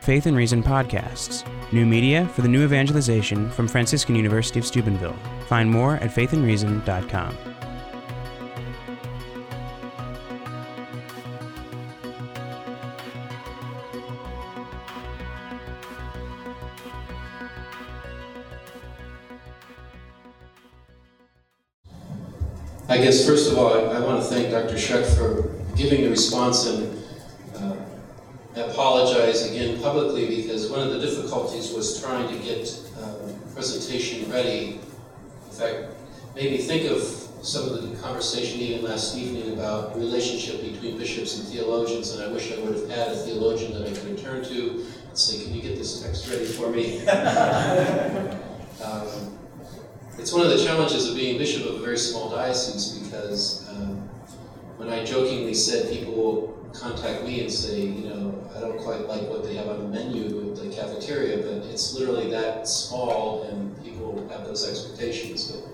Faith and Reason podcasts, new media for the new evangelization from Franciscan University of Steubenville. Find more at faithandreason.com. I guess first of all, I, I want to thank Dr. Schreck for giving the response and uh, apologize again publicly because one of the difficulties was trying to get uh, presentation ready. In fact, made me think of some of the conversation even last evening about relationship between bishops and theologians, and I wish I would have had a theologian that I could turn to and say, "Can you get this text ready for me?" um, it's one of the challenges of being bishop of a very small diocese because um, when I jokingly said people will contact me and say, you know, I don't quite like what they have on the menu at the cafeteria, but it's literally that small and people have those expectations. But,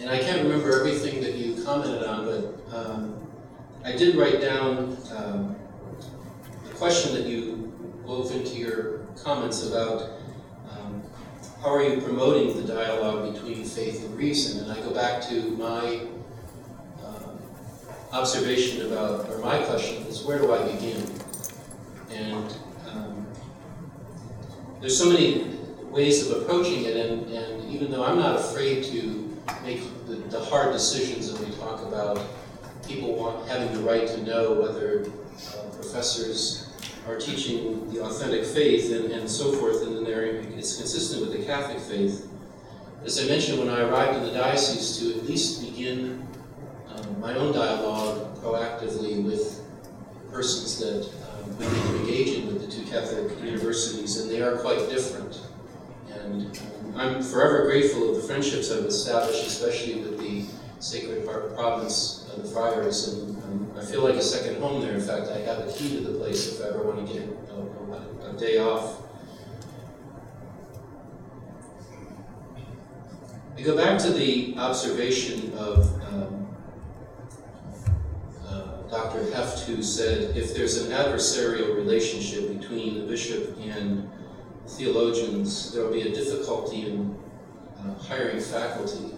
and I can't remember everything that you commented on, but um, I did write down um, the question that you wove into your comments about how are you promoting the dialogue between faith and reason? And I go back to my um, observation about, or my question is, where do I begin? And um, there's so many ways of approaching it, and, and even though I'm not afraid to make the, the hard decisions that we talk about, people want, having the right to know whether uh, professors are teaching the authentic faith and, and so forth, and then it's consistent with the Catholic faith. As I mentioned, when I arrived in the diocese, to at least begin um, my own dialogue proactively with persons that um, we need to engage in with the two Catholic universities, and they are quite different. And um, I'm forever grateful of the friendships I've established, especially with the Sacred Heart Province of the Friars, and um, I feel like a second home there. In fact, I have a key to the place if I ever want to get a, a, a day off. I go back to the observation of um, uh, Dr. Heft, who said if there's an adversarial relationship between the bishop and theologians, there will be a difficulty in uh, hiring faculty.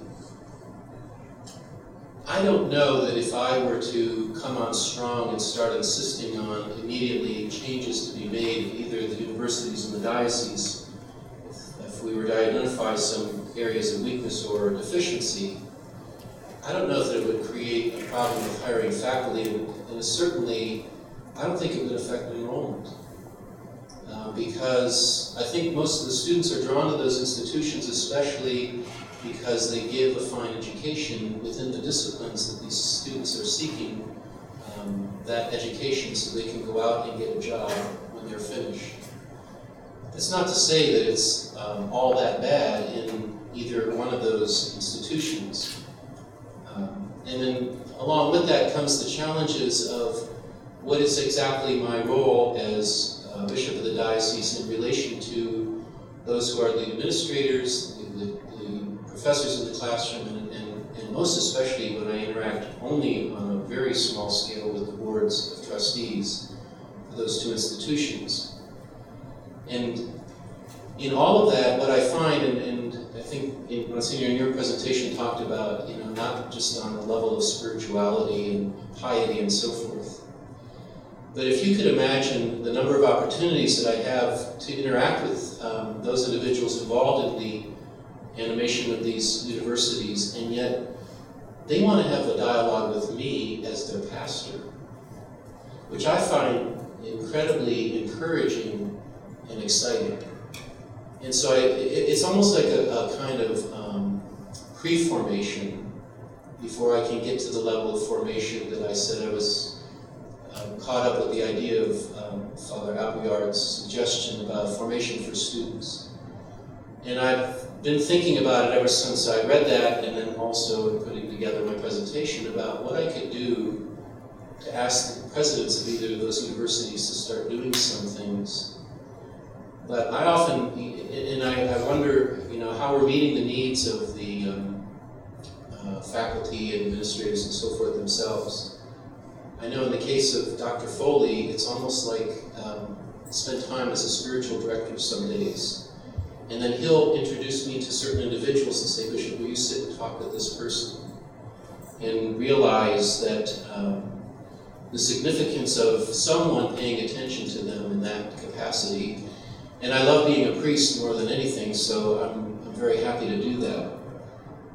I don't know that if I were to come on strong and start insisting on immediately changes to be made in either the universities and the diocese, if, we were to identify some areas of weakness or deficiency, I don't know that it would create a problem with hiring faculty, and certainly, I don't think it would affect enrollment. Uh, because I think most of the students are drawn to those institutions, especially because they give a fine education within the disciplines that these students are seeking um, that education so they can go out and get a job when they're finished. It's not to say that it's um, all that bad in either one of those institutions. Um, and then along with that comes the challenges of what is exactly my role as uh, bishop of the diocese in relation to those who are the administrators, the, the, professors in the classroom, and, and, and, most especially when I interact only on a very small scale with the boards of trustees for those two institutions. And in all of that, what I find, and, and I think in, Monsignor in your presentation talked about, you know, not just on the level of spirituality and piety and so forth, but if you could imagine the number of opportunities that I have to interact with um, those individuals involved in the animation of these universities, and yet they want to have a dialogue with me as their pastor, which I find incredibly encouraging and exciting. And so I, it, it's almost like a, a kind of um, pre-formation before I can get to the level of formation that I said I was um, caught up with the idea of um, Father Appleyard's suggestion about formation for students. And I've been thinking about it ever since I read that, and then also in putting together my presentation about what I could do to ask the presidents of either of those universities to start doing some things. But I often, and I, I wonder, you know, how we're meeting the needs of the um, uh, faculty and administrators and so forth themselves. I know in the case of Dr. Foley, it's almost like um, spend time as a spiritual director some days. And then he'll introduce me to certain individuals and say, Bishop, will you sit and talk with this person? And realize that um, the significance of someone paying attention to them in that capacity. And I love being a priest more than anything, so I'm, I'm very happy to do that.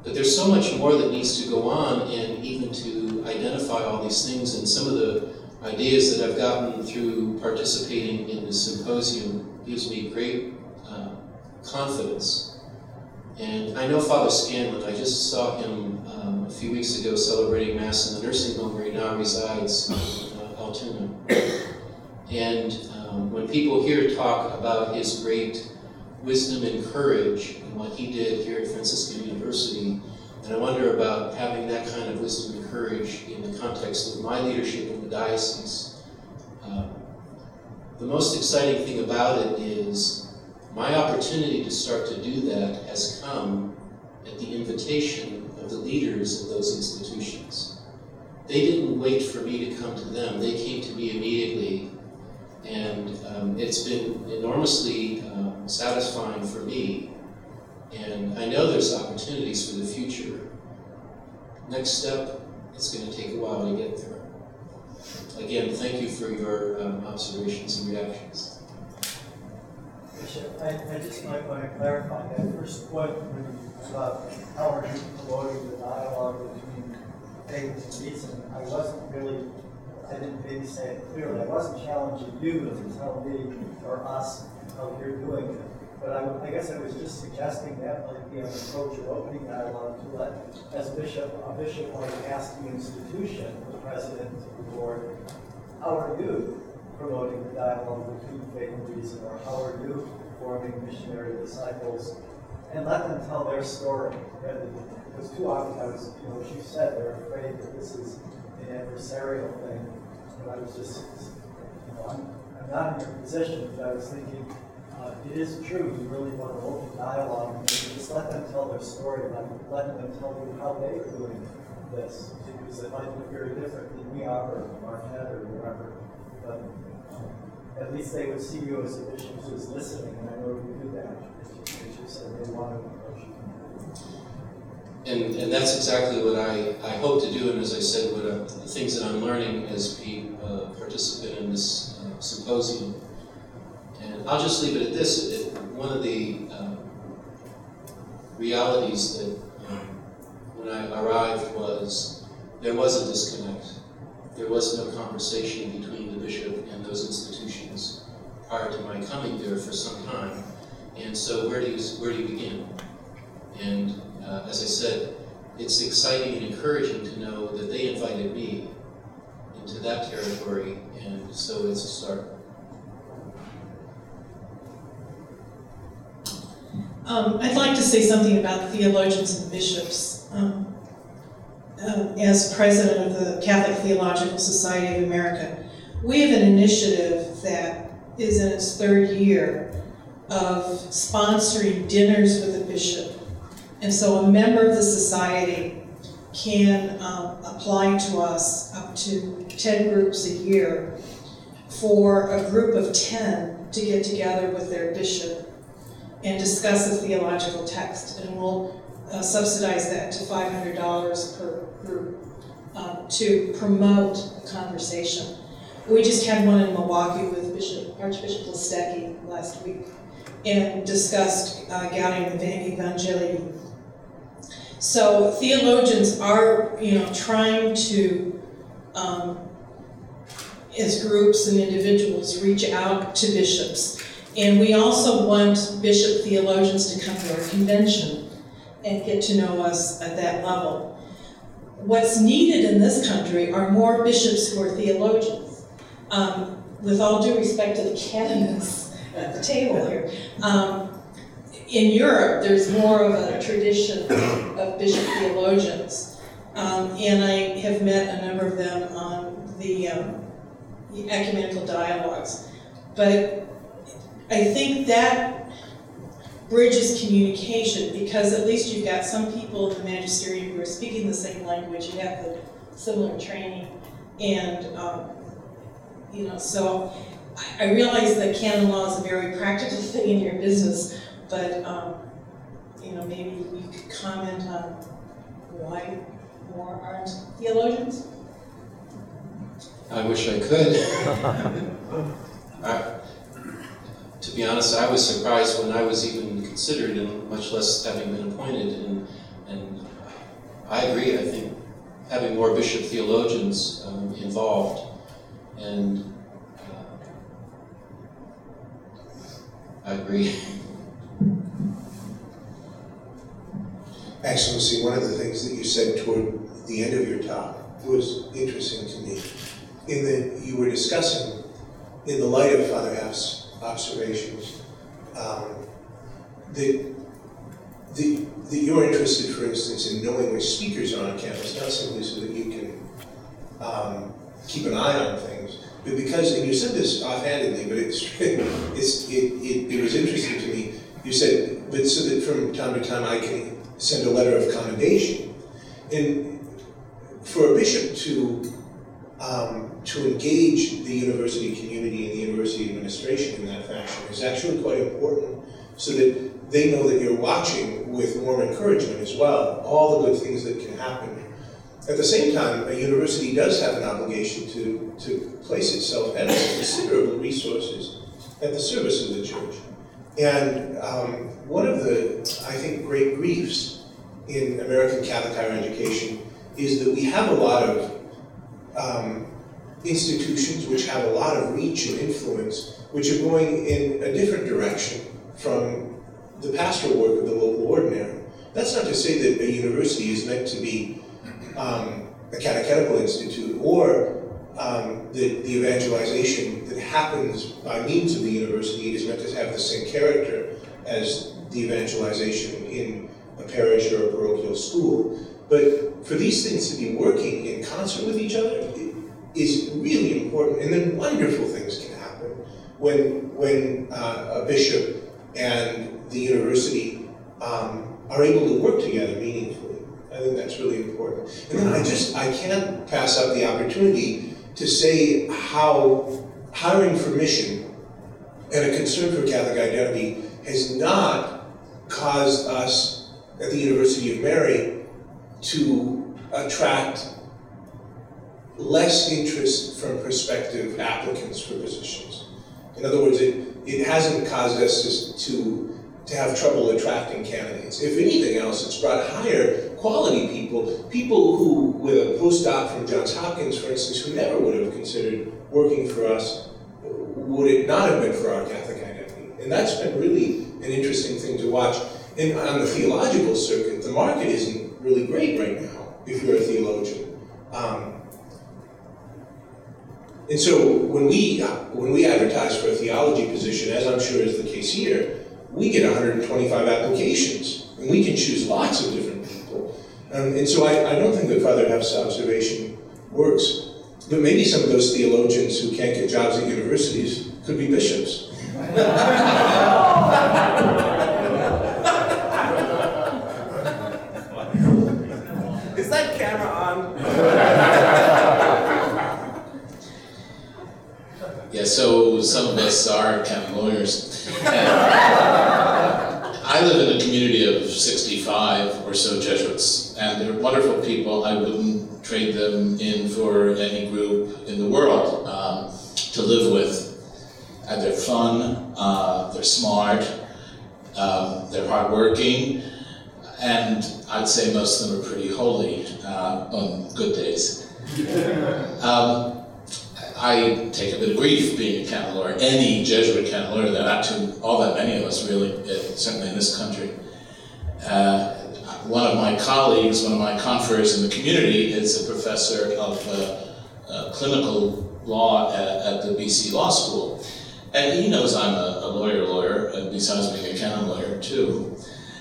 But there's so much more that needs to go on, and even to identify all these things. And some of the ideas that I've gotten through participating in the symposium gives me great uh, confidence. And I know Father Scanlon. I just saw him um, a few weeks ago celebrating Mass in the nursing home where he now resides in uh, Altoona. And um, when people here talk about his great wisdom and courage and what he did here at Franciscan University, and I wonder about having that kind of wisdom and courage in the context of my leadership in the diocese. Um, the most exciting thing about it is my opportunity to start to do that has come at the invitation of the leaders of those institutions. They didn't wait for me to come to them, they came to me immediately. And um, it's been enormously satisfying for me. And I know there's opportunities for the future. Next step, it's going to take a while to get there. Again, thank you for your um, observations and reactions. Bishop, I, I just might want to clarify that first point about how are you promoting the dialogue between faith and reason. I wasn't really, I didn't maybe say it clearly. I wasn't challenging you to tell me or us how you're doing it. But I, I guess I was just suggesting that might be an approach of opening dialogue to let, as bishop, a bishop might ask the institution, the president the board, how are you promoting the dialogue between faith and reason, or how are you forming missionary disciples, and let them tell their story. Because too often I was, you know, as you said, they're afraid that this is an adversarial thing. But I was just, you know, I'm, I'm not in your position, but I was thinking, uh, it is true, you really want to open dialogue, and just let them tell their story, let, let them tell you how they are doing this, because it might look very different than we are, or Marquette, or wherever. But at least they would see you as a bishop who is listening, and I know you do that, said, they want to approach you. And, and that's exactly what I, I hope to do, and as I said, what uh, the things that I'm learning as a uh, participant in this uh, symposium. And I'll just leave it at this. It, one of the um, realities that um, when I arrived was there was a disconnect. There was no conversation between the bishop and those institutions prior to my coming there for some time. And so where do you, where do you begin? And uh, as I said, it's exciting and encouraging to know that they invited me into that territory, and so it's a start. Um, I'd like to say something about theologians and bishops. Um, uh, as president of the Catholic Theological Society of America, we have an initiative that is in its third year of sponsoring dinners with a bishop. And so a member of the society can um, apply to us up to 10 groups a year for a group of 10 to get together with their bishop and discuss a theological text. And we'll uh, subsidize that to $500 per group um, to promote conversation. We just had one in Milwaukee with Bishop Archbishop Listecki last week and discussed uh, Gaudium Evangelii. So theologians are, you know, trying to, um, as groups and individuals, reach out to bishops and we also want bishop theologians to come to our convention and get to know us at that level. What's needed in this country are more bishops who are theologians. Um, with all due respect to the canons at the table here, um, in Europe, there's more of a tradition of bishop theologians. Um, and I have met a number of them on the, um, the ecumenical dialogues. But I think that bridges communication because at least you've got some people in the magisterium who are speaking the same language, you have the similar training, and um, you know, so I- I realize that canon law is a very practical thing in your business, but, um, you know, maybe you could comment on why more aren't theologians? I wish I could. I- To be honest, I was surprised when I was even considered, and much less having been appointed, and, and I agree, I think having more bishop theologians um, involved, and uh, I agree. Excellency, one of the things that you said toward the end of your talk was interesting to me, in that you were discussing, in the light of Father F's observations, um, that, that, that you're interested, for instance, in knowing which speakers are on campus, not simply so that you can um, keep an eye on things, but because, and you said this offhandedly, but it's, it's, it, it, it was interesting to me. You said, but so that from time to time I can send a letter of commendation. And for a bishop to um, to engage the university community and the university administration in that fashion is actually quite important, so that they know that you're watching with warm encouragement as well all the good things that can happen. At the same time, a university does have an obligation to, to place itself and its considerable resources at the service of the church. And um, one of the, I think, great griefs in American Catholic higher education is that we have a lot of um, institutions which have a lot of reach and influence, which are going in a different direction from the pastoral work of the local ordinary. That's not to say that a university is meant to be um, a catechetical institute or um, the, the evangelization that happens by means of the university is meant to have the same character as the evangelization in a parish or a parochial school. But for these things to be working in concert with each other is really important. And then wonderful things can happen when, when uh, a bishop and the university um, are able to work together meaningfully. I think that's really important. And then I just, I can't pass up the opportunity to say how hiring for mission and a concern for Catholic identity has not caused us at the University of Mary to attract less interest from prospective applicants for positions. In other words, it, it hasn't caused us to, to, have trouble attracting candidates. If anything else, it's brought higher quality people, people who, with a postdoc from Johns Hopkins, for instance, who never would have considered working for us, would it not have been for our Catholic identity. And that's been really an interesting thing to watch. And on the theological circuit, the market isn't really great right now if you're a theologian. Um, and so when we when we advertise for a theology position, as I'm sure is the case here, we get 125 applications, and we can choose lots of different people. Um, and so I, I don't think that Father F's observation works. But maybe some of those theologians who can't get jobs at universities could be bishops. Is that camera on? Yeah, so some of us are of lawyers. I live in a community of 65 or so Jesuits, and they're wonderful people. I wouldn't trade them in for any group in the world um, to live with. And they're fun, uh, they're smart, um, they're hardworking, and I'd say most of them are pretty holy uh, on good days. Um, I take a bit of grief being a canon lawyer, any Jesuit canon lawyer, there are too, all that many of us really, uh, certainly in this country. Uh, one of my colleagues, one of my confreres in the community, is a professor of uh, uh, clinical law at, at, the BC Law School. And he knows I'm a, a lawyer lawyer, besides being a canon lawyer too.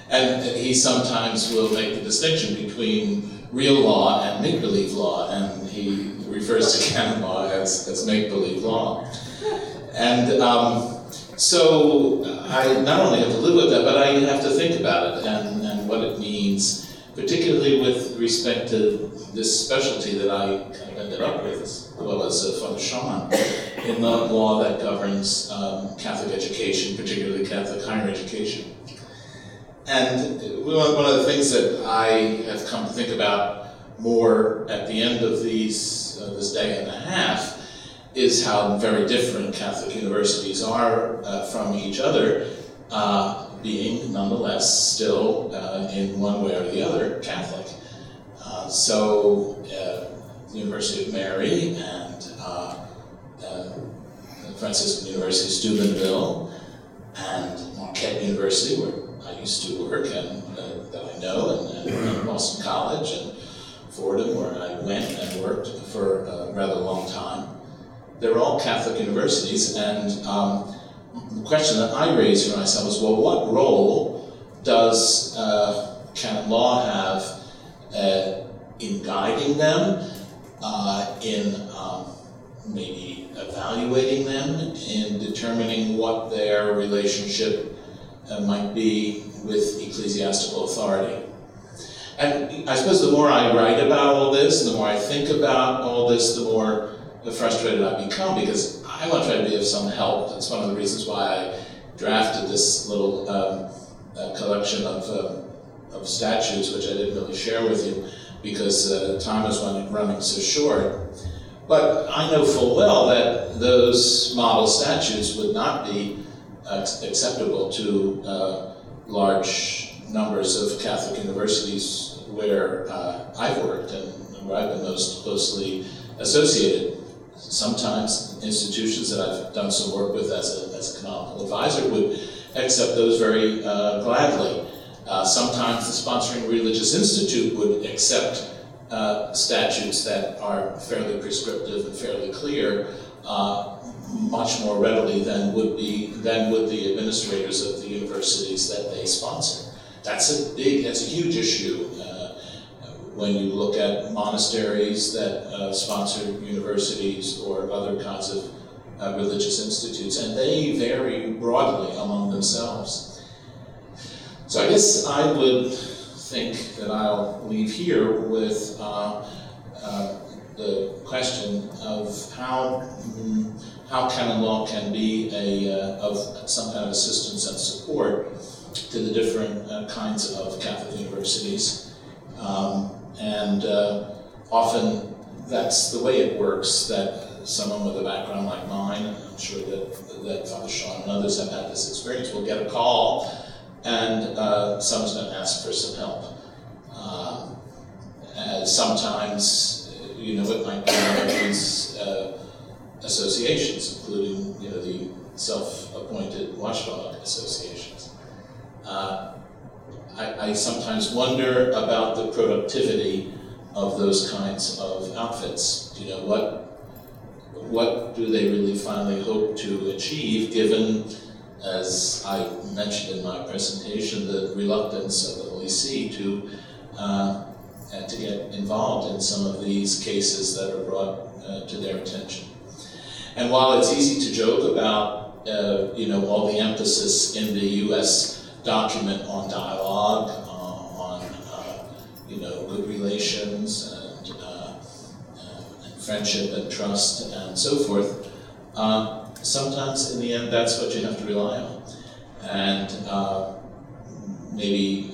And he sometimes will make the distinction between real law and make-believe law, and he refers to canon law as, as make-believe law. And um, so I not only have to live with that, but I have to think about it and, and what it means, particularly with respect to this specialty that I kind of ended up with, as well as uh, Father Sean. in the law that governs um, Catholic education, particularly Catholic higher education. And one of the things that I have come to think about more at the end of these uh, this day and a half is how very different Catholic universities are uh, from each other, uh, being nonetheless still uh, in one way or the other Catholic. Uh, so, uh, the University of Mary and Franciscan University of Steubenville and Marquette University, where I used to work and that I know, and, and, Boston College and Fordham, where I went and worked for a rather long time. They're all Catholic universities, and um, the question that I raised for myself is, well, what role does uh, canon law have uh, in guiding them, uh, in um, maybe evaluating them, in determining what their relationship uh, might be with ecclesiastical authority. And I suppose the more I write about all this, the more I think about all this, the more frustrated I become because I want to try to be of some help. That's one of the reasons why I drafted this little um, uh, collection of, um, of statutes, which I didn't really share with you because uh, time is running so short. But I know full well that those model statues would not be uh, acceptable to uh, large numbers of Catholic universities where uh, I've worked and where I've been most closely associated. Sometimes institutions that I've done some work with as a, as a canonical advisor would accept those very uh, gladly. Uh, sometimes the sponsoring religious institute would accept uh, statutes that are fairly prescriptive and fairly clear uh, much more readily than would be than would the administrators of the universities that they sponsor. That's a big, that's a huge issue uh, when you look at monasteries that uh, sponsor universities or other kinds of uh, religious institutes, and they vary broadly among themselves. So I guess I would think that I'll leave here with uh, uh, the question of how how canon law can be a uh, of some kind of assistance and support to the different uh, kinds of Catholic universities, um, and uh, often that's the way it works. That someone with a background like mine, I'm sure that that Father Sean and others have had this experience, will get a call, and uh, someone's going to ask for some help. Um, sometimes, you know, it might be one of these uh, associations, including you know the self-appointed watchdog associations. Uh, I, I, sometimes wonder about the productivity of those kinds of outfits. You know, what what do they really finally hope to achieve, given, as I mentioned in my presentation, the reluctance of the See to uh, to get involved in some of these cases that are brought uh, to their attention. And while it's easy to joke about, uh, you know, all the emphasis in the U.S. document on dialogue, uh, on, uh, you know, good relations and, uh, and, friendship and trust and so forth, uh, sometimes in the end that's what you have to rely on. And maybe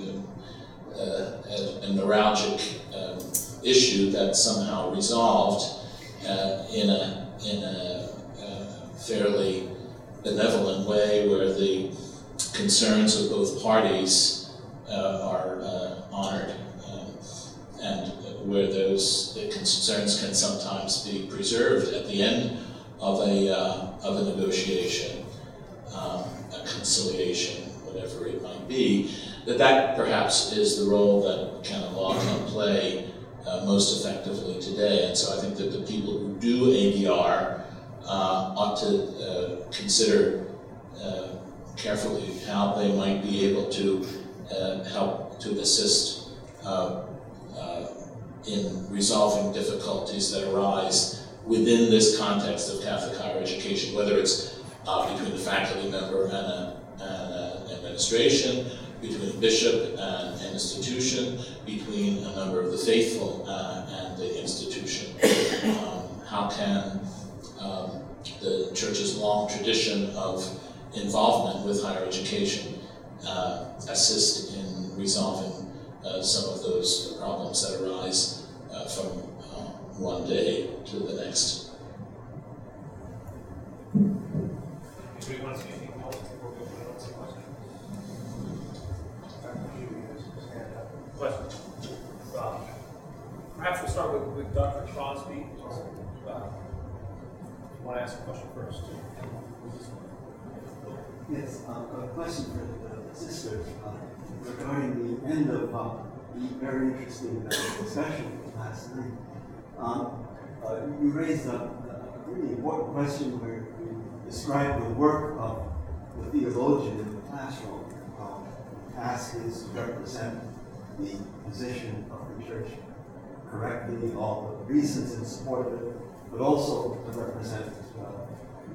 a, a, neuralgic um, issue that's somehow resolved in a in a fairly benevolent way where the concerns of both parties uh, are uh, honored um, and where those concerns can sometimes be preserved at the end of a, uh, of a negotiation, um, a conciliation, whatever it might be, that that perhaps is the role that canon law can play uh, most effectively today. And so I think that the people who do ADR uh, ought to uh, consider uh, carefully how they might be able to help to assist in resolving difficulties that arise within this context of Catholic higher education, whether it's uh, between the faculty member and, an administration, between a bishop and an institution, between a member of the faithful uh, and the institution. Um, how can um, the church's long tradition of involvement with higher education uh, assist in resolving uh, some of those problems that arise uh, from uh, one day to the next. Anybody wants anything else before we open it up to questions? Question. Perhaps we'll start with, with Dr. Crosby. Uh, Want to ask a question first? Yes, uh, a question for the sisters uh, regarding the end of uh, the very interesting uh, discussion last night. Um, uh, you raised a, a really important question where you described the work of the theologian in the classroom. Um, task is to represent the position of the church correctly, all the reasons in support of it, but also to represent uh,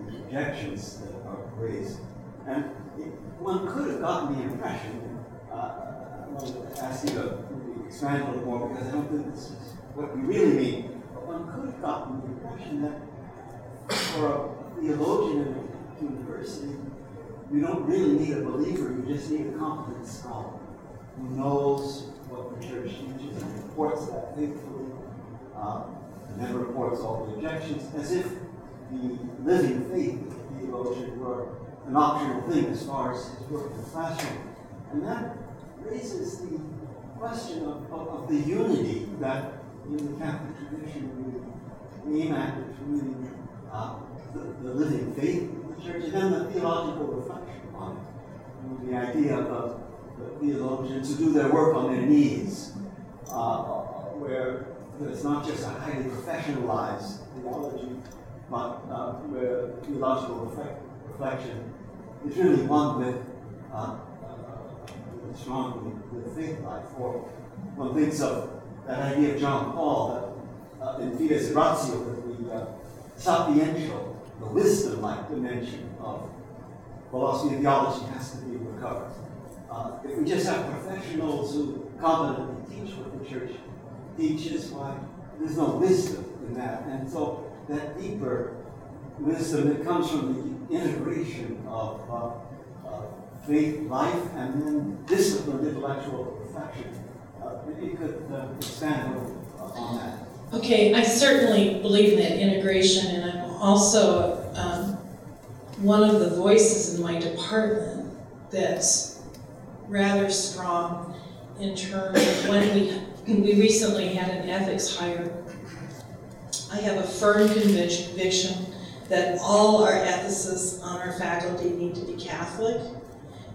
the objections that are raised. And it, one could have gotten the impression, uh, I want to ask you to expand a little more because I don't think this is what you really mean, but one could have gotten the impression that for a theologian in a university, you don't really need a believer, you just need a competent scholar who knows what the church teaches and reports that faithfully, uh, and then reports all the objections, as if the living faith of the theologian were an optional thing as far as his work in the classroom. And that raises the question of, of, of the unity that in the Catholic tradition we aim at between uh, the, the, living faith of the church and then the theological reflection on it. The idea of the theologians who do their work on their knees, uh, where it's not just a highly professionalized theology, but uh, where theological reflect, reflection is really one with uh, uh, strongly with faith life. For one thinks of that idea of John Paul that uh, in Fides Ratio, that the uh, sapiential, the wisdom-like dimension of philosophy and theology has to be recovered. Uh, if we just have professionals who competently teach what the church teaches, why there's no wisdom in that. And so that deeper wisdom that comes from the integration of uh, uh, faith, life, and then disciplined intellectual perfection. Uh, maybe you could uh, expand on that. Okay, I certainly believe in that integration, and I'm also um, one of the voices in my department that's rather strong in terms of when we we recently had an ethics hire. I have a firm conviction that all our ethicists on our faculty need to be Catholic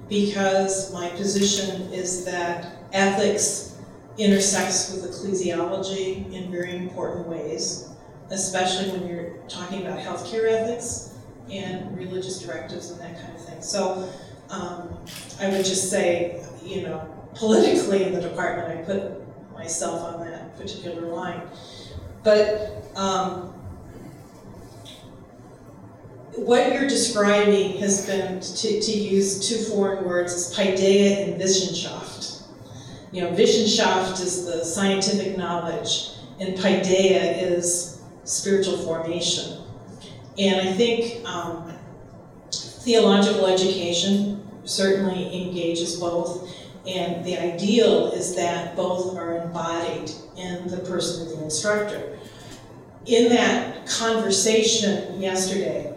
because my position is that ethics intersects with ecclesiology in very important ways, especially when you're talking about healthcare ethics and religious directives and that kind of thing. So um, I would just say, you know, politically in the department, I put myself on that particular line. But um, what you're describing has been, to, to use two foreign words, is paideia and Wissenschaft. You know, Wissenschaft is the scientific knowledge, and paideia is spiritual formation. And I think um, theological education certainly engages both, and the ideal is that both are embodied in the person of the instructor. In that conversation yesterday,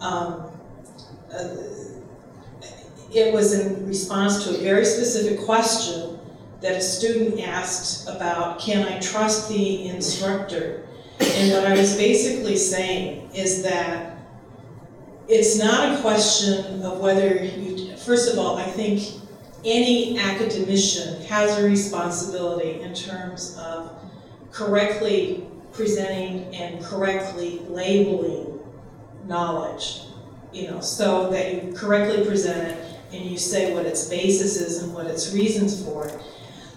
um, uh, it was in response to a very specific question that a student asked about can I trust the instructor? And what I was basically saying is that it's not a question of whether you, first of all, I think any academician has a responsibility in terms of correctly presenting and correctly labeling knowledge, you know, so that you correctly present it and you say what its basis is and what its reasons for it.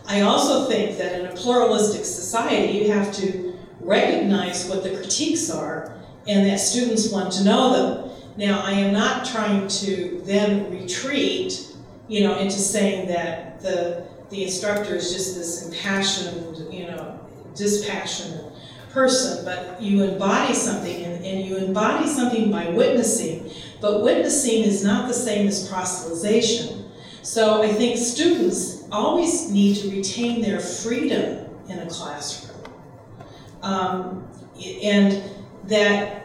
I also think that in a pluralistic society, you have to recognize what the critiques are and that students want to know them. Now, I am not trying to then retreat, you know, into saying that the the instructor is just this impassioned, you know, dispassionate person, but you embody something, and, and you embody something by witnessing. But witnessing is not the same as proselytization. So I think students always need to retain their freedom in a classroom. Um, and that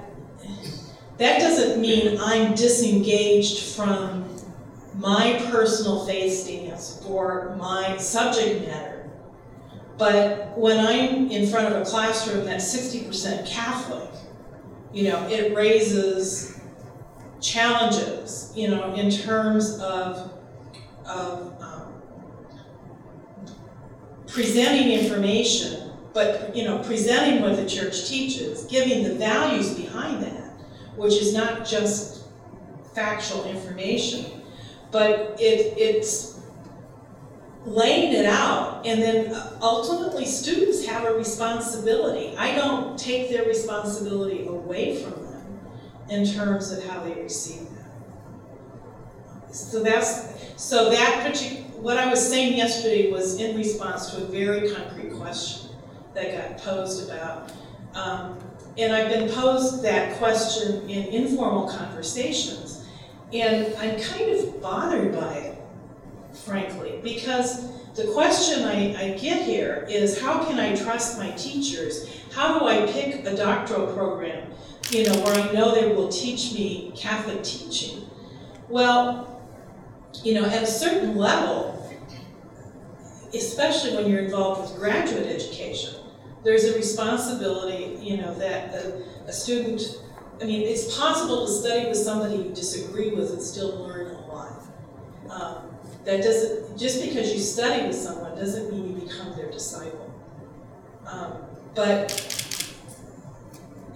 that doesn't mean I'm disengaged from my personal faith stance or my subject matter. But when I'm in front of a classroom that's 60% Catholic, you know, it raises challenges, you know, in terms of, of um, presenting information, but, you know, presenting what the church teaches, giving the values behind that, which is not just factual information, but it, it's laying it out, and then ultimately students have a responsibility. I don't take their responsibility away from them in terms of how they receive that. So that's so that particular what I was saying yesterday was in response to a very concrete question that got posed about. Um, and I've been posed that question in informal conversations, and I'm kind of bothered by it, frankly, because the question I, I get here is how can I trust my teachers? How do I pick a doctoral program, you know, where I know they will teach me Catholic teaching? Well, you know, at a certain level, especially when you're involved with graduate education, there's a responsibility, you know, that a, a student, I mean, it's possible to study with somebody you disagree with and still learn that doesn't, just because you study with someone doesn't mean you become their disciple. Um, but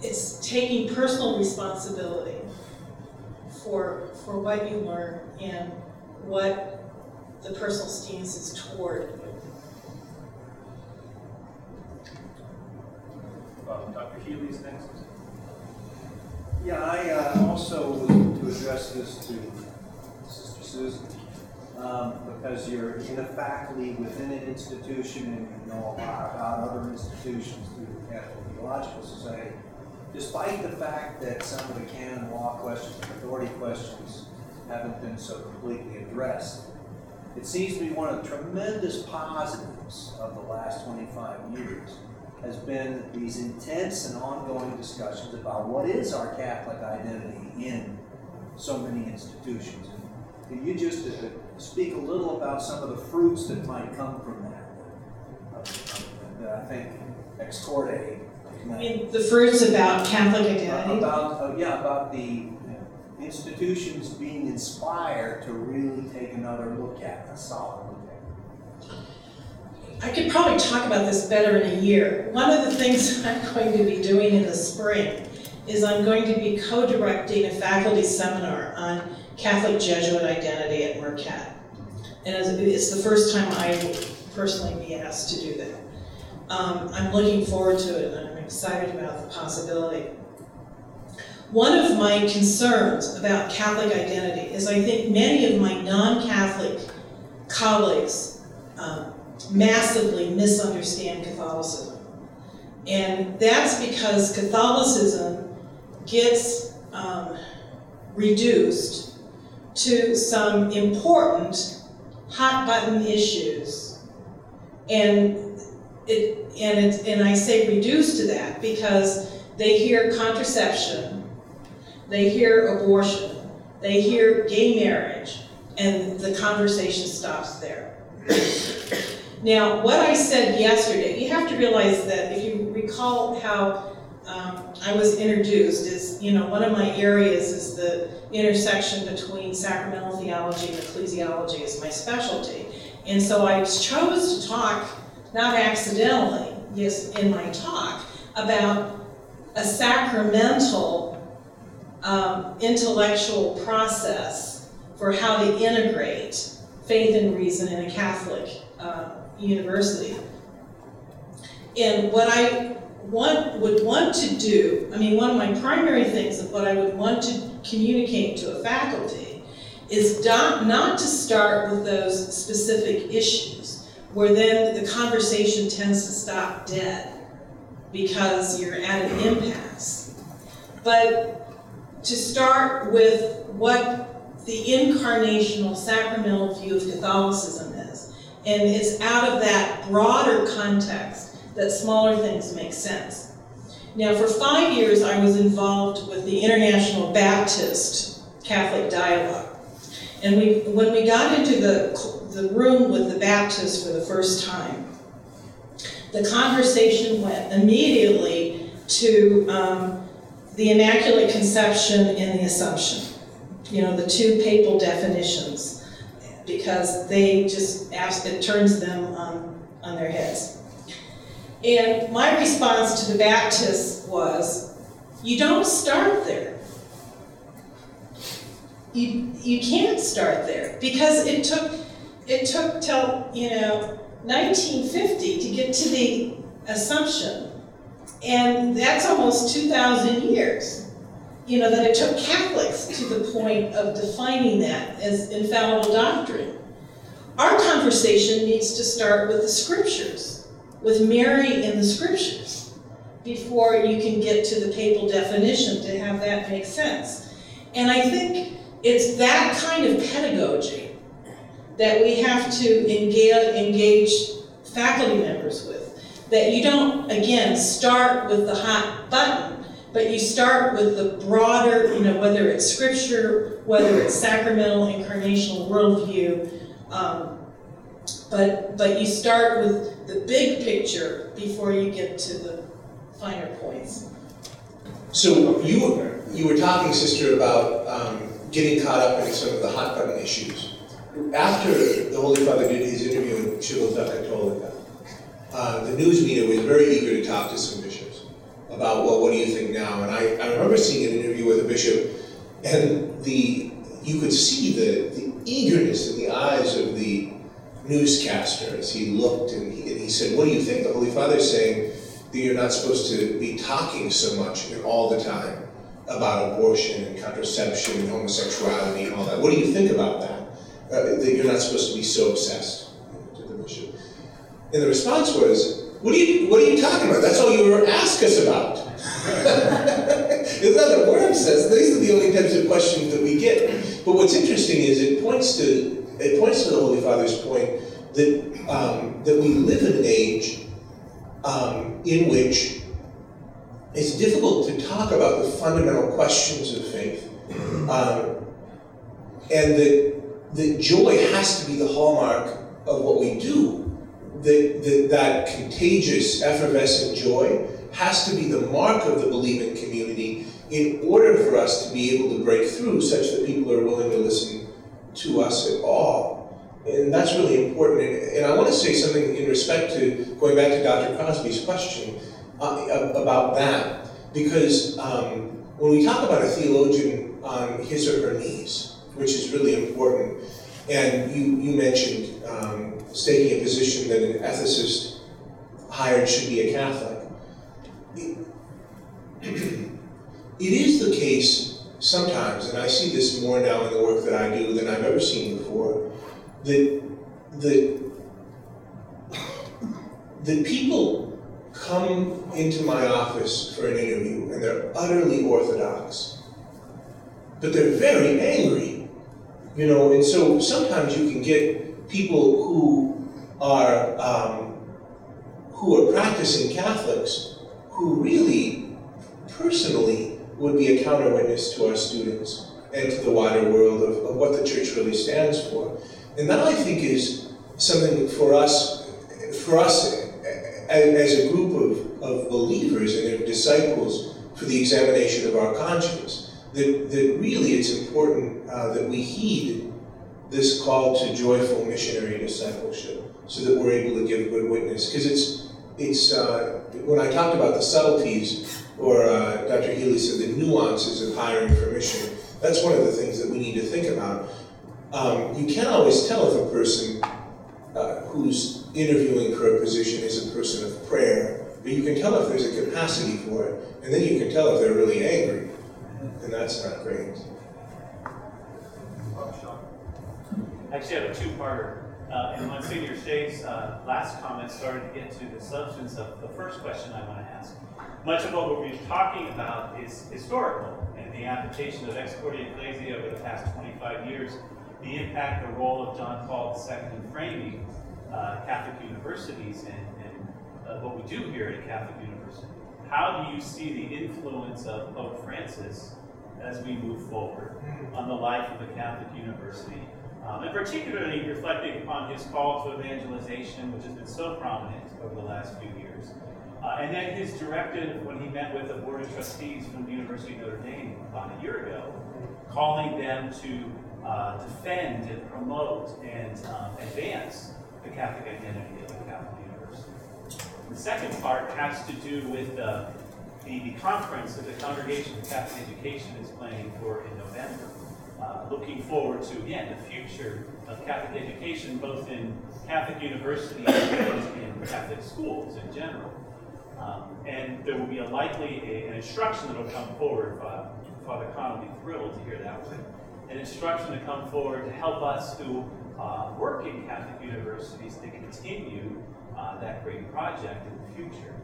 it's taking personal responsibility for, for what you learn and what the personal stance is toward Uh, Dr. Healy's next. Yeah, I uh, also was to address this to Sister Susan, um, because you're in a faculty within an institution and you know a lot about other institutions through the Catholic Theological Society. Despite the fact that some of the canon law questions, authority questions, haven't been so completely addressed, it seems to be one of the tremendous positives of the last 25 years has been these intense and ongoing discussions about what is our Catholic identity in so many institutions. Can you just speak a little about some of the fruits that might come from that? Uh, that I think ex corde. I mean, the fruits about Catholic identity? About, uh, yeah, about the institutions being inspired to really take another look at, a solid look I could probably talk about this better in a year. One of the things I'm going to be doing in the spring is I'm going to be co-directing a faculty seminar on Catholic Jesuit identity at Marquette. And it's the first time I personally be asked to do that. Um, I'm looking forward to it and I'm excited about the possibility. One of my concerns about Catholic identity is I think many of my non-Catholic colleagues um, massively misunderstand Catholicism. And that's because Catholicism gets um, reduced to some important hot button issues. And it and it and I say reduced to that because they hear contraception, they hear abortion, they hear gay marriage, and the conversation stops there. Now, what I said yesterday, you have to realize that if you recall how um, I was introduced, is, you know, one of my areas is the intersection between sacramental theology and ecclesiology is my specialty. And so I chose to talk, not accidentally, yes, in my talk, about a sacramental um, intellectual process for how to integrate faith and reason in a Catholic uh, university. And what I want, would want to do, I mean, one of my primary things of what I would want to communicate to a faculty is not, not to start with those specific issues, where then the conversation tends to stop dead. because you're at an impasse. But to start with what the incarnational sacramental view of Catholicism is, and it's out of that broader context that smaller things make sense. Now, for five years, I was involved with the International Baptist Catholic Dialogue. And we, when we got into the, the room with the Baptists for the first time, the conversation went immediately to um, the Immaculate Conception and the Assumption. You know, the two papal definitions, because they just it turns them on, on their heads. And my response to the Baptists was, you don't start there. You, you can't start there because it took it took till you know 1950 to get to the Assumption, and that's almost 2,000 years. You know that it took Catholics to the point of defining that as infallible doctrine. Our conversation needs to start with the scriptures with Mary in the scriptures before you can get to the papal definition to have that make sense. And I think it's that kind of pedagogy that we have to engage, engage faculty members with. That you don't, again, start with the hot button, but you start with the broader, you know, whether it's scripture, whether it's sacramental, incarnational worldview, um, but, but you start with the big picture before you get to the finer points. So you were, you were talking, sister, about um, getting caught up in some of the hot button issues. After the Holy Father did his interview in Civiltà Cattolica, uh, the news media was very eager to talk to some bishops about, well, what do you think now? And I, I remember seeing an interview with a bishop, and the you could see the, the eagerness in the eyes of the newscaster as he looked and he, and he said, What do you think? The Holy Father is saying that you're not supposed to be talking so much all the time about abortion and contraception and homosexuality and all that. What do you think about that? Uh, that you're not supposed to be so obsessed to the bishop. And the response was, what are you, what are you talking about? That's all you ever ask us about. Isn't says? These are the only types of questions that we get. But what's interesting is it points to it points to the Holy Father's point that, um, that we live in an age um, in which it's difficult to talk about the fundamental questions of faith. Um, and that, that joy has to be the hallmark of what we do. That, that, that contagious, effervescent joy has to be the mark of the believing community in order for us to be able to break through such that people are willing to listen to us at all. And that's really important. And, I want to say something in respect to going back to Dr. Crosby's question uh, about that, because um, when we talk about a theologian on his or her knees, which is really important, and you, you mentioned um, stating a position that an ethicist hired should be a Catholic. It, it is the case sometimes, and I see this more now in the work that I do than I've ever seen before, that that that people come into my office for an interview and they're utterly orthodox, but they're very angry, you know. And so sometimes you can get people who are um, who are practicing Catholics who really personally would be a counter witness to our students and to the wider world of, of what the church really stands for. And that I think is something for us, for us as a group of, of believers and of disciples for the examination of our conscience, that, that really it's important uh, that we heed this call to joyful missionary discipleship so that we're able to give good witness. Because it's, it's uh, when I talked about the subtleties or uh, Dr. Healy said the nuances of hiring for mission. That's one of the things that we need to think about. Um, you can't always tell if a person uh, who's interviewing for a position is a person of prayer, but you can tell if there's a capacity for it, and then you can tell if they're really angry, and that's not great. Actually, I have a two-parter. Uh, in Monsignor Shea's uh, last comment started to get to the substance of the first question I want to. Much of what we'll be talking about is historical and the application of Ex Ecclesia over the past 25 years, the impact, the role of John Paul II in framing uh, Catholic universities and, and uh, what we do here at a Catholic University. How do you see the influence of Pope Francis as we move forward on the life of a Catholic university? Um, and particularly reflecting upon his call to evangelization, which has been so prominent over the last few years. Uh, and then his directive when he met with the Board of Trustees from the University of Notre Dame about a year ago, calling them to uh, defend and promote and um, advance the Catholic identity of the Catholic University. The second part has to do with uh, the, the conference that the Congregation of Catholic Education is planning for in November. Uh, looking forward to, again, the future of Catholic education, both in Catholic universities and in Catholic schools in general. Um, and there will be a likely a, an instruction that will come forward. Uh, Father Conn will be thrilled to hear that one. An instruction to come forward to help us who uh, work in Catholic universities to continue uh, that great project in the future.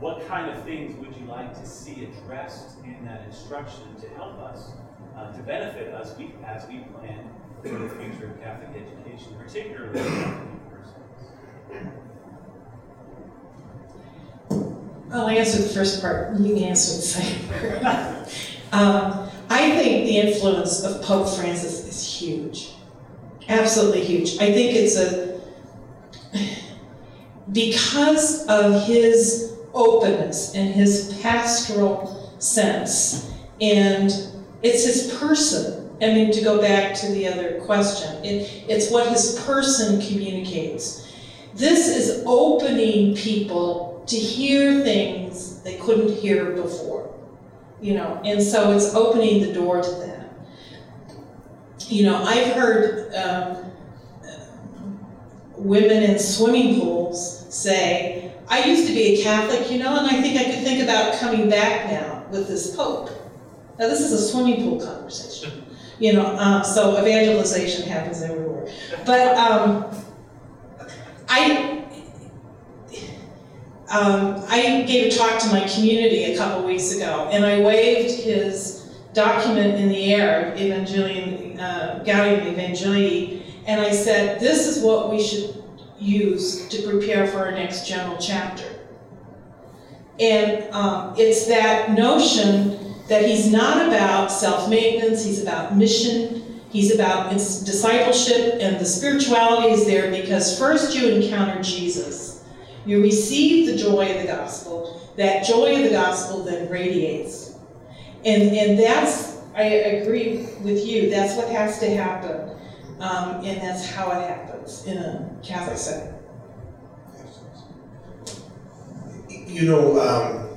What kind of things would you like to see addressed in that instruction to help us, uh, to benefit us we, as we plan for the future of Catholic education, particularly Catholic universities? I'll answer the first part, you can answer the second part. um, I think the influence of Pope Francis is huge. Absolutely huge. I think it's a, because of his openness and his pastoral sense, and it's his person. I mean, to go back to the other question, it, it's what his person communicates. This is opening people to hear things they couldn't hear before, you know, and so it's opening the door to that. You know, I've heard um, women in swimming pools say, I used to be a Catholic, you know, and I think I could think about coming back now with this Pope. Now, this is a swimming pool conversation, you know, uh, so evangelization happens everywhere. But um, I, um, I gave a talk to my community a couple weeks ago, and I waved his document in the air, Evangelium, uh, Gaudium Evangelii, and I said, this is what we should use to prepare for our next general chapter. And um, it's that notion that he's not about self-maintenance, he's about mission, he's about discipleship, and the spirituality is there because first you encounter Jesus. You receive the joy of the gospel. That joy of the gospel then radiates. And, and that's, I agree with you, that's what has to happen. Um, and that's how it happens in a Catholic setting. You know, um,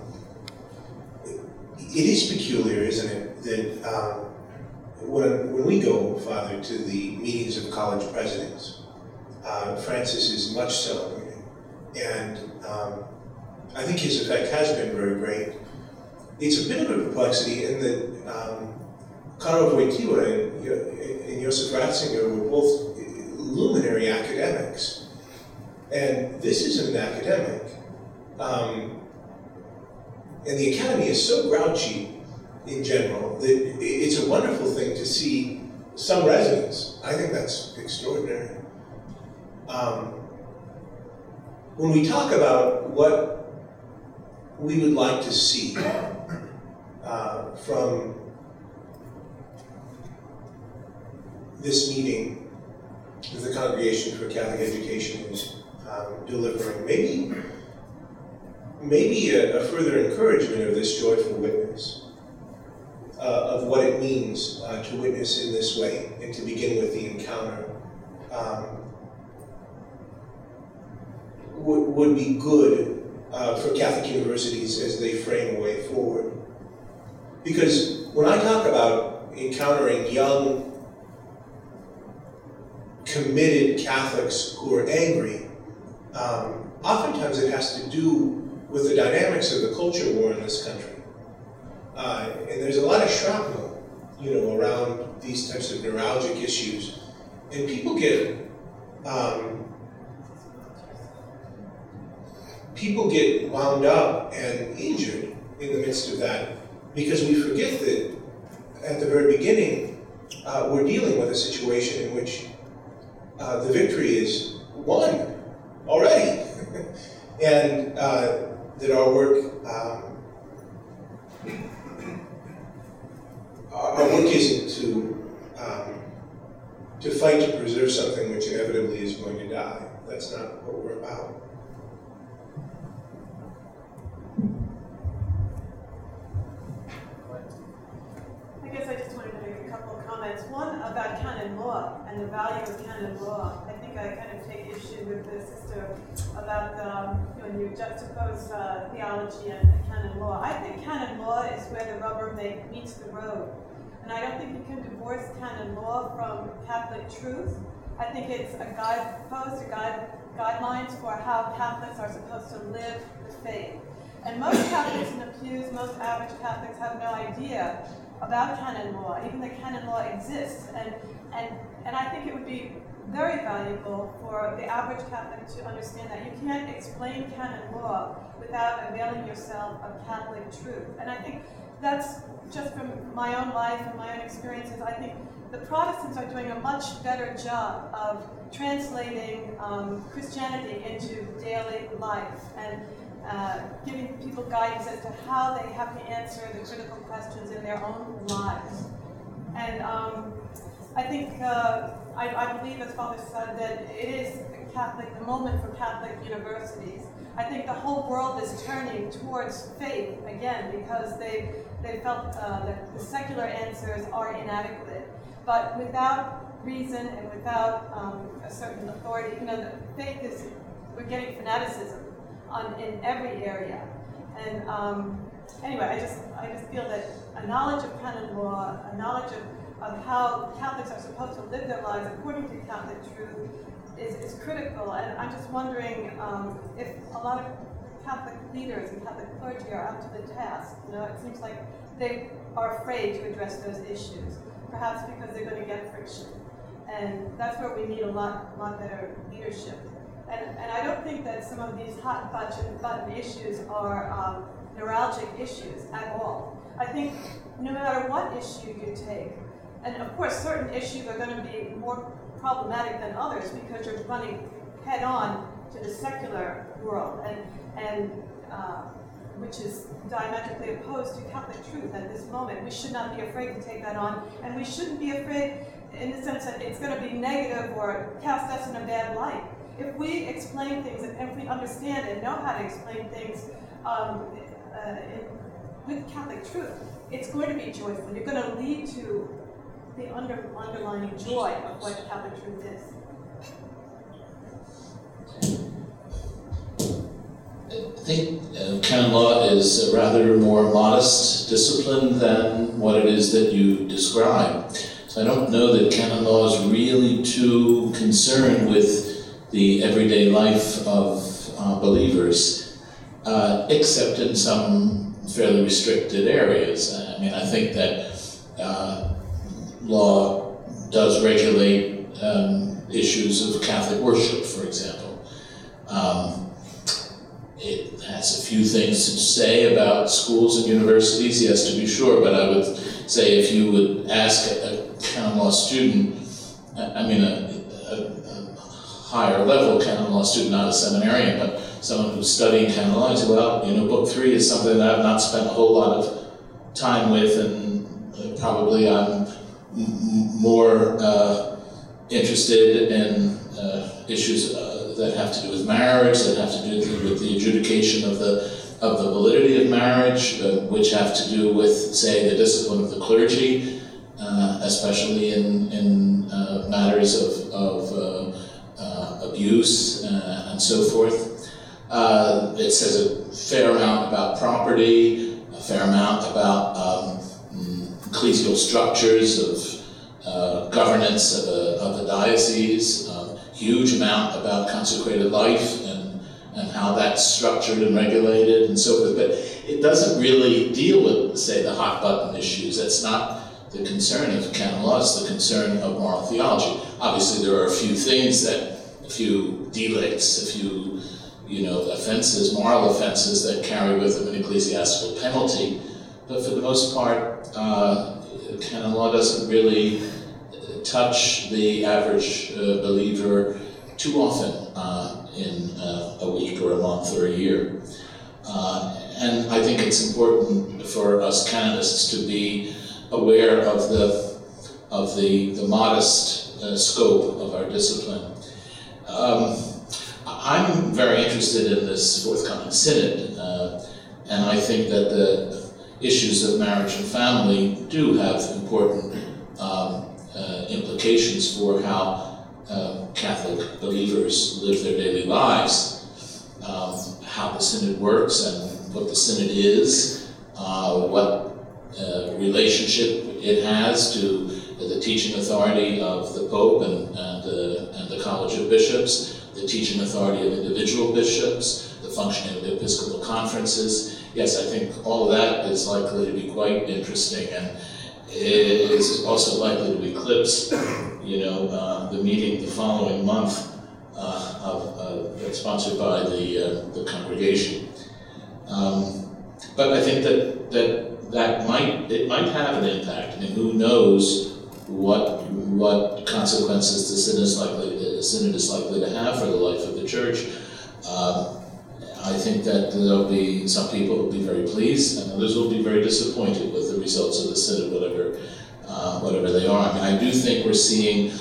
it is peculiar, isn't it, that um, when, when we go, Father, to the meetings of college presidents, uh, Francis is much celebrated. And um, I think his effect has been very great. It's a bit of a perplexity in that um, Karol Wojtyła and, and Josef Ratzinger were both luminary academics. And this isn't an academic. Um, and the academy is so grouchy in general that it's a wonderful thing to see some resonance. I think that's extraordinary. Um, when we talk about what we would like to see uh, from this meeting that the Congregation for Catholic Education is um, delivering, maybe maybe a, a, further encouragement of this joyful witness, uh, of what it means uh, to witness in this way and to begin with the encounter, um, would, would be good uh, for Catholic universities as they frame a way forward. Because when I talk about encountering young, committed Catholics who are angry, um, oftentimes it has to do with the dynamics of the culture war in this country. Uh, and there's a lot of shrapnel, you know, around these types of neuralgic issues. And people get um, people get wound up and injured in the midst of that because we forget that at the very beginning, uh, we're dealing with a situation in which uh, the victory is won already. and uh, that our work, um, our work isn't to, um, to fight to preserve something which inevitably is going to die. That's not what we're about. Comments. One about canon law and the value of canon law. I think I kind of take issue with the sister about um, when you juxtapose uh, theology and, canon law. I think canon law is where the rubber meets the road. And I don't think you can divorce canon law from Catholic truth. I think it's a guidepost, a guide, guidelines for how Catholics are supposed to live the faith. And most Catholics in the pews, most average Catholics have no idea about canon law, even that canon law exists. And, and, and I think it would be very valuable for the average Catholic to understand that you can't explain canon law without availing yourself of Catholic truth. And I think that's just from my own life and my own experiences. I think the Protestants are doing a much better job of translating um, Christianity into daily life and uh, giving people guidance as to how they have to answer the critical questions in their own lives. And um, I think, uh, I, I, believe, as Father said, that it is Catholic, the moment for Catholic universities. I think the whole world is turning towards faith again because they, they felt uh, that the secular answers are inadequate. But without reason and without um, a certain authority, you know, the faith is, we're getting fanaticism on, in every area. And um, anyway, I just, I just feel that a knowledge of canon law, a knowledge of, of how Catholics are supposed to live their lives according to Catholic truth is, is critical. And I'm just wondering um, if a lot of Catholic leaders and Catholic clergy are up to the task. You know, it seems like they are afraid to address those issues, perhaps because they're going to get friction. And that's where we need a lot, lot better leadership. And, and I don't think that some of these hot button, button issues are um, neuralgic issues at all. I think no matter what issue you take, and of course certain issues are going to be more problematic than others because you're running head on to the secular world, and, and uh, which is diametrically opposed to Catholic truth at this moment. We should not be afraid to take that on, and we shouldn't be afraid in the sense that it's going to be negative or cast us in a bad light if we explain things and if we understand and know how to explain things um, uh, with Catholic truth, it's going to be joyful. You're going to lead to the under, underlying joy of what Catholic truth is. I think uh, canon law is a rather more modest discipline than what it is that you describe. So I don't know that canon law is really too concerned with the everyday life of uh, believers, uh, except in some fairly restricted areas. I mean, I think that uh, law does regulate um, issues of Catholic worship, for example. Um, it has a few things to say about schools and universities, yes, to be sure, but I would say if you would ask a, a canon law student, I mean, a, higher level. Canon law student, not a seminarian, but someone who's studying canon law, say, well, you know, book three is something that I've not spent a whole lot of time with, and probably I'm more uh, interested in uh, issues uh, that have to do with marriage, that have to do with the adjudication of the of the validity of marriage, uh, which have to do with, say, the discipline of the clergy, uh, especially in in uh, matters of of abuse uh, and so forth. Uh, it says a fair amount about property, a fair amount about um, ecclesial structures of uh, governance of a, of a diocese, um, huge amount about consecrated life and, and how that's structured and regulated and so forth. But it doesn't really deal with, say, the hot button issues. That's not the concern of canon law, it's the concern of moral theology. Obviously, there are a few things that a few delicts, a few you know, offenses, moral offenses that carry with them an ecclesiastical penalty. But for the most part, uh, canon law doesn't really touch the average uh, believer too often uh, in uh, a week or a month or a year. Uh, and I think it's important for us canonists to be aware of the, of the, the modest uh, scope of our discipline. Um, I'm very interested in this forthcoming synod, uh, and I think that the issues of marriage and family do have important um, uh, implications for how uh, Catholic believers live their daily lives, um, how the synod works and what the synod is, uh, what uh, relationship it has to the teaching authority of the Pope and, and, the College of Bishops, the teaching authority of individual bishops, the functioning of the Episcopal conferences. Yes, I think all of that is likely to be quite interesting and it is also likely to eclipse, you know, uh, the meeting the following month uh, of, uh, sponsored by the, uh, the congregation. Um, but I think that, that that might, it might have an impact. I mean, who knows what, what consequences the synod is likely, the synod is likely to have for the life of the church. Um, I think that there'll be some people will be very pleased, and others will be very disappointed with the results of the synod, whatever uh, whatever they are. I mean, I do think we're seeing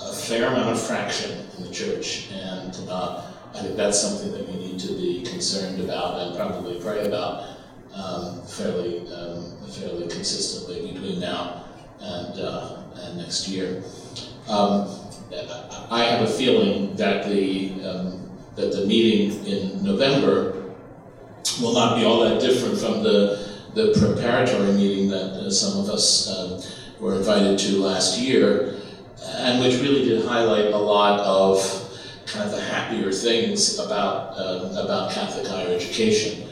a fair amount of fraction in the church, and uh, I think that's something that we need to be concerned about and probably pray about um, fairly um, fairly consistently between now and uh, and next year. Um, I have a feeling that the um, that the meeting in November will not be all that different from the, the preparatory meeting that uh, some of us um, were invited to last year, and which really did highlight a lot of kind of the happier things about, um, about Catholic higher education.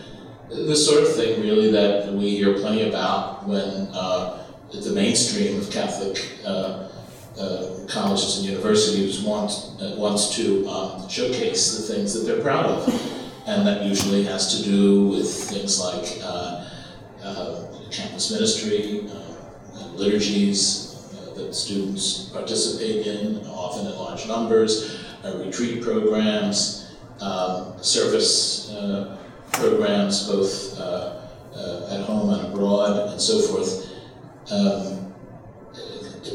The sort of thing, really, that we hear plenty about when uh, the mainstream of Catholic uh, colleges and universities want, uh, wants to um, showcase the things that they're proud of. And that usually has to do with things like uh, uh campus ministry, uh, liturgies uh, that students participate in, often in large numbers, retreat programs, um, service programs, both at home and abroad, and so forth. Um,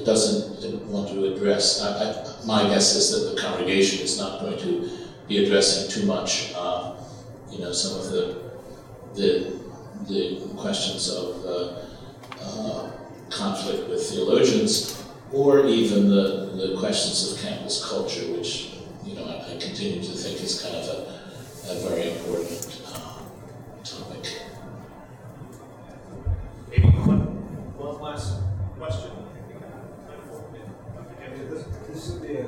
doesn't want to address. I, I, my guess is that the congregation is not going to be addressing too much, uh, you know, some of the the, the questions of uh, uh, conflict with theologians, or even the, the questions of campus culture, which you know I, I continue to think is kind of a, a very important uh, topic. Maybe one, one last question.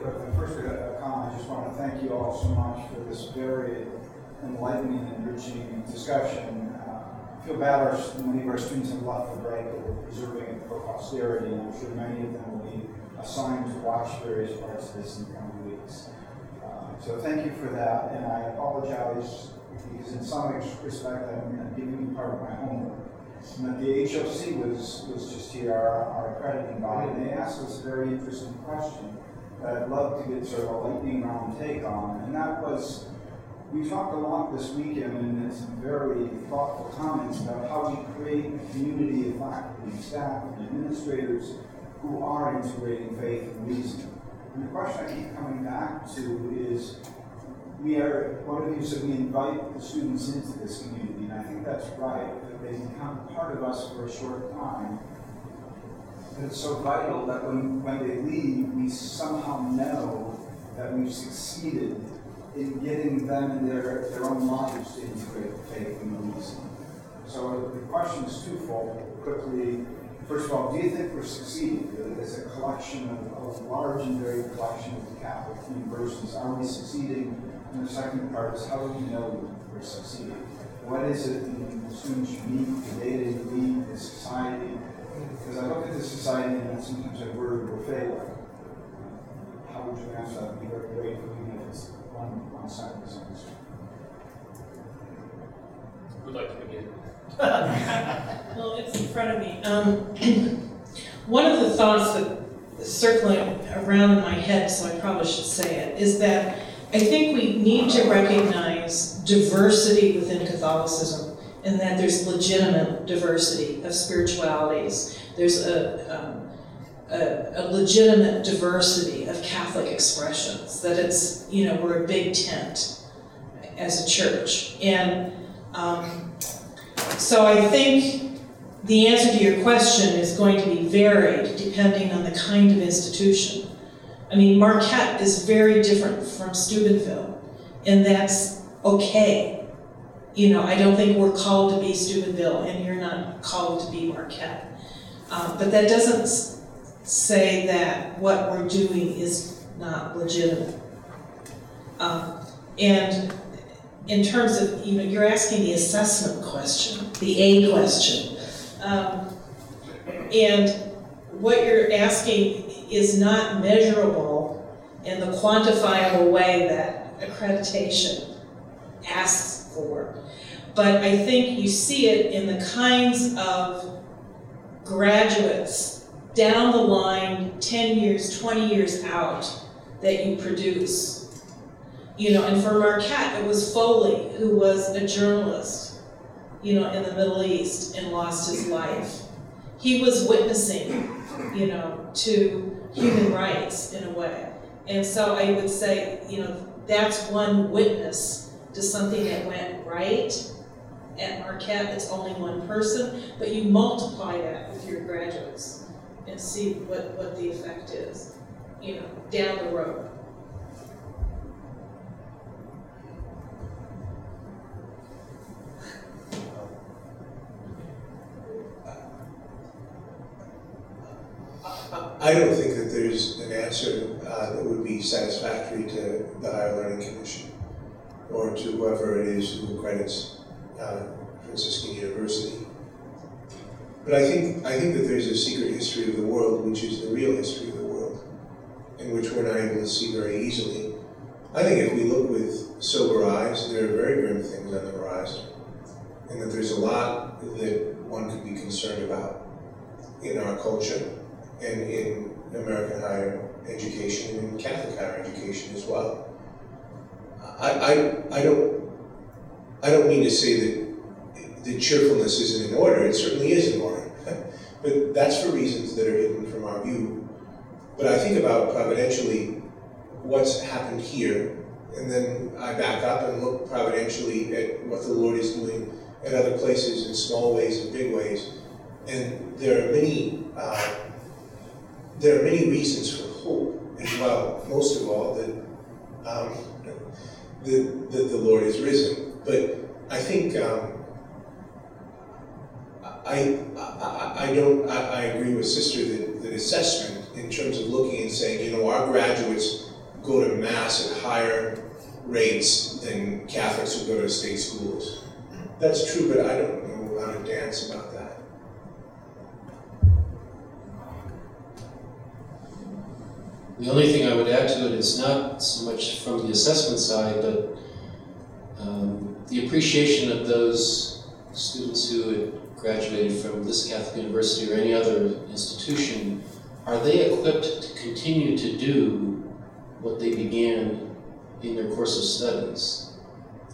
First, a comment. I just want to thank you all so much for this very enlightening and enriching discussion. Uh, I feel bad our, many of our students have left the break, but we're preserving it for posterity, and I'm sure many of them will be assigned to watch various parts of this in the coming weeks. Uh, so thank you for that, and I apologize because in some respect I'm giving you part of my homework. And the HLC was, was just here, our, our accrediting body, and they asked us a very interesting question that I'd love to get sort of a lightning round take on. And that was, we talked a lot this weekend and some very thoughtful comments about how we create a community of faculty, staff, and administrators who are integrating faith and reason. And the question I keep coming back to is, we are, one of you said we invite the students into this community, and I think that's right, that they become part of us for a short time, it's so vital that when, when they leave, we somehow know that we've succeeded in getting them and their, their own lives to integrate faith and reason. So the question is twofold. Quickly, first of all, do you think we're succeeding as a collection of, a large and varied collection of Catholic universities? Are we succeeding? And the second part is how do we know we're succeeding? What is it in the students the data you meet, the society, because I look at the society and sometimes I worry we're failing. How would you answer that? Would be very grateful even if it's one, one sentence on this. would like to begin? Well, it's in front of me. Um, one of the thoughts that is circling around in my head, so I probably should say it, is that I think we need to recognize diversity within Catholicism and that there's legitimate diversity of spiritualities. There's a, um, a, a legitimate diversity of Catholic expressions, that it's, you know, we're a big tent as a church. And um, so I think the answer to your question is going to be varied depending on the kind of institution. I mean, Marquette is very different from Steubenville, and that's okay. You know, I don't think we're called to be Steubenville, and you're not called to be Marquette. Um, but that doesn't say that what we're doing is not legitimate. Um, and in terms of, you know, you're asking the assessment question, the A question. Um, and what you're asking is not measurable in the quantifiable way that accreditation asks for. But I think you see it in the kinds of graduates down the line, 10 years, 20 years out, that you produce. You know, and for Marquette, it was Foley, who was a journalist, you know, in the Middle East and lost his life. He was witnessing, you know, to human rights in a way. And so I would say, you know, that's one witness to something that went right at Marquette. It's only one person, but you multiply that with your graduates and see what, what the effect is, you know, down the road. I don't think that there's an answer uh, that would be satisfactory to the Higher Learning Commission or to whoever it is who accredits uh, Franciscan University. But I think, I think that there's a secret history of the world, which is the real history of the world, and which we're not able to see very easily. I think if we look with sober eyes, there are very grim things on the horizon, and that there's a lot that one could be concerned about in our culture and in American higher education and in Catholic higher education as well. I, I, I don't I don't mean to say that the cheerfulness isn't in order. It certainly is in order, but that's for reasons that are hidden from our view. But I think about providentially what's happened here, and then I back up and look providentially at what the Lord is doing at other places in small ways and big ways. And there are many uh, there are many reasons for hope as well. Most of all, that um, that, the Lord is risen. But I think um, I, I, I don't I, I agree with Sister that, that assessment in terms of looking and saying, you know, our graduates go to mass at higher rates than Catholics who go to state schools. That's true, but I don't know how to dance about that. The only thing I would add to it is not so much from the assessment side, but um, the appreciation of those students who had graduated from this Catholic university or any other institution. Are they equipped to continue to do what they began in their course of studies?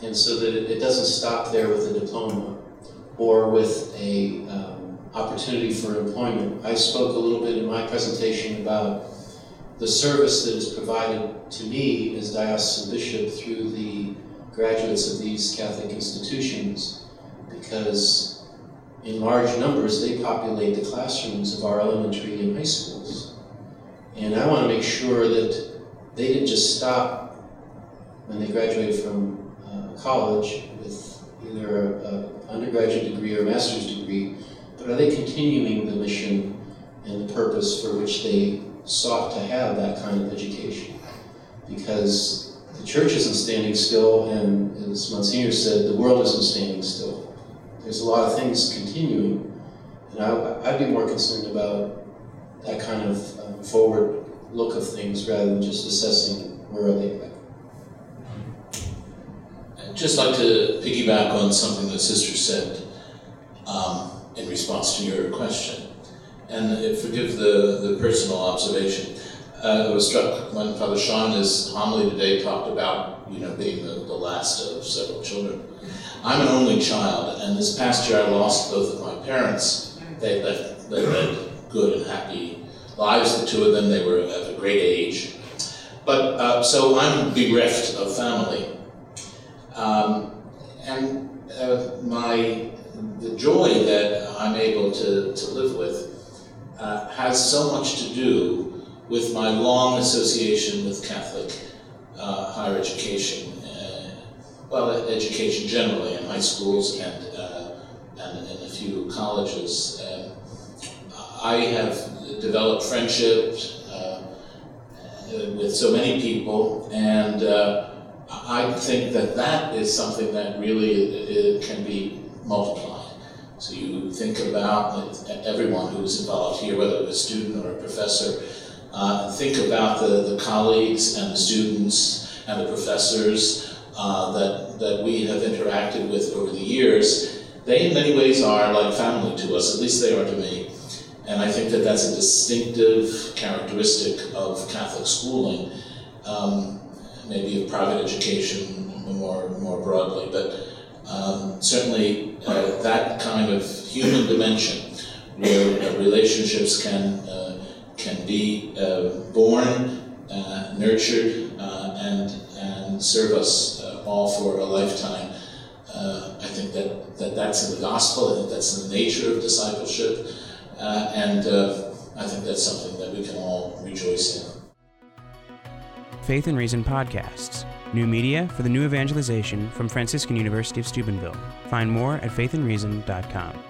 And so that it, doesn't stop there with a diploma or with a um, opportunity for employment. I spoke a little bit in my presentation about the service that is provided to me as diocesan bishop through the graduates of these Catholic institutions, because in large numbers they populate the classrooms of our elementary and high schools. And I want to make sure that they didn't just stop when they graduated from uh, college with either an undergraduate degree or a master's degree, but are they continuing the mission and the purpose for which they sought to have that kind of education because the church isn't standing still, and as Monsignor said, the world isn't standing still. There's a lot of things continuing, and I, would be more concerned about that kind of um, forward look of things rather than just assessing where are they at. I'd just like to piggyback on something that Sister said um, in response to your question. And forgive the, the personal observation. Uh, I was struck when Father Sean, his homily today, talked about you know being the, the last of several children. I'm an only child, and this past year I lost both of my parents. They left, they led good and happy lives. The two of them, they were of a great age. But uh, so I'm bereft of family, um, and uh, my the joy that I'm able to, to live with uh, has so much to do with my long association with Catholic uh, higher education, well, education generally in high schools and, uh, and in a few colleges. I have developed friendships uh, with so many people, and uh, I think that that is something that really can be multiplied. So you think about everyone who's involved here, whether it's a student or a professor, uh, think about the, the colleagues and the students and the professors uh, that, that we have interacted with over the years. They, in many ways, are like family to us, at least they are to me. And I think that that's a distinctive characteristic of Catholic schooling, um, maybe of private education more, more broadly, but um, certainly uh, that kind of human dimension where uh, relationships can, uh, can be uh, born, uh, nurtured, and, and serve us all for a lifetime. I think that, that that's in the gospel, I think that's in the nature of discipleship. Uh, and uh, I think that's something that we can all rejoice in. Faith and Reason Podcasts, new media for the new evangelization from Franciscan University of Steubenville. Find more at faithandreason.com.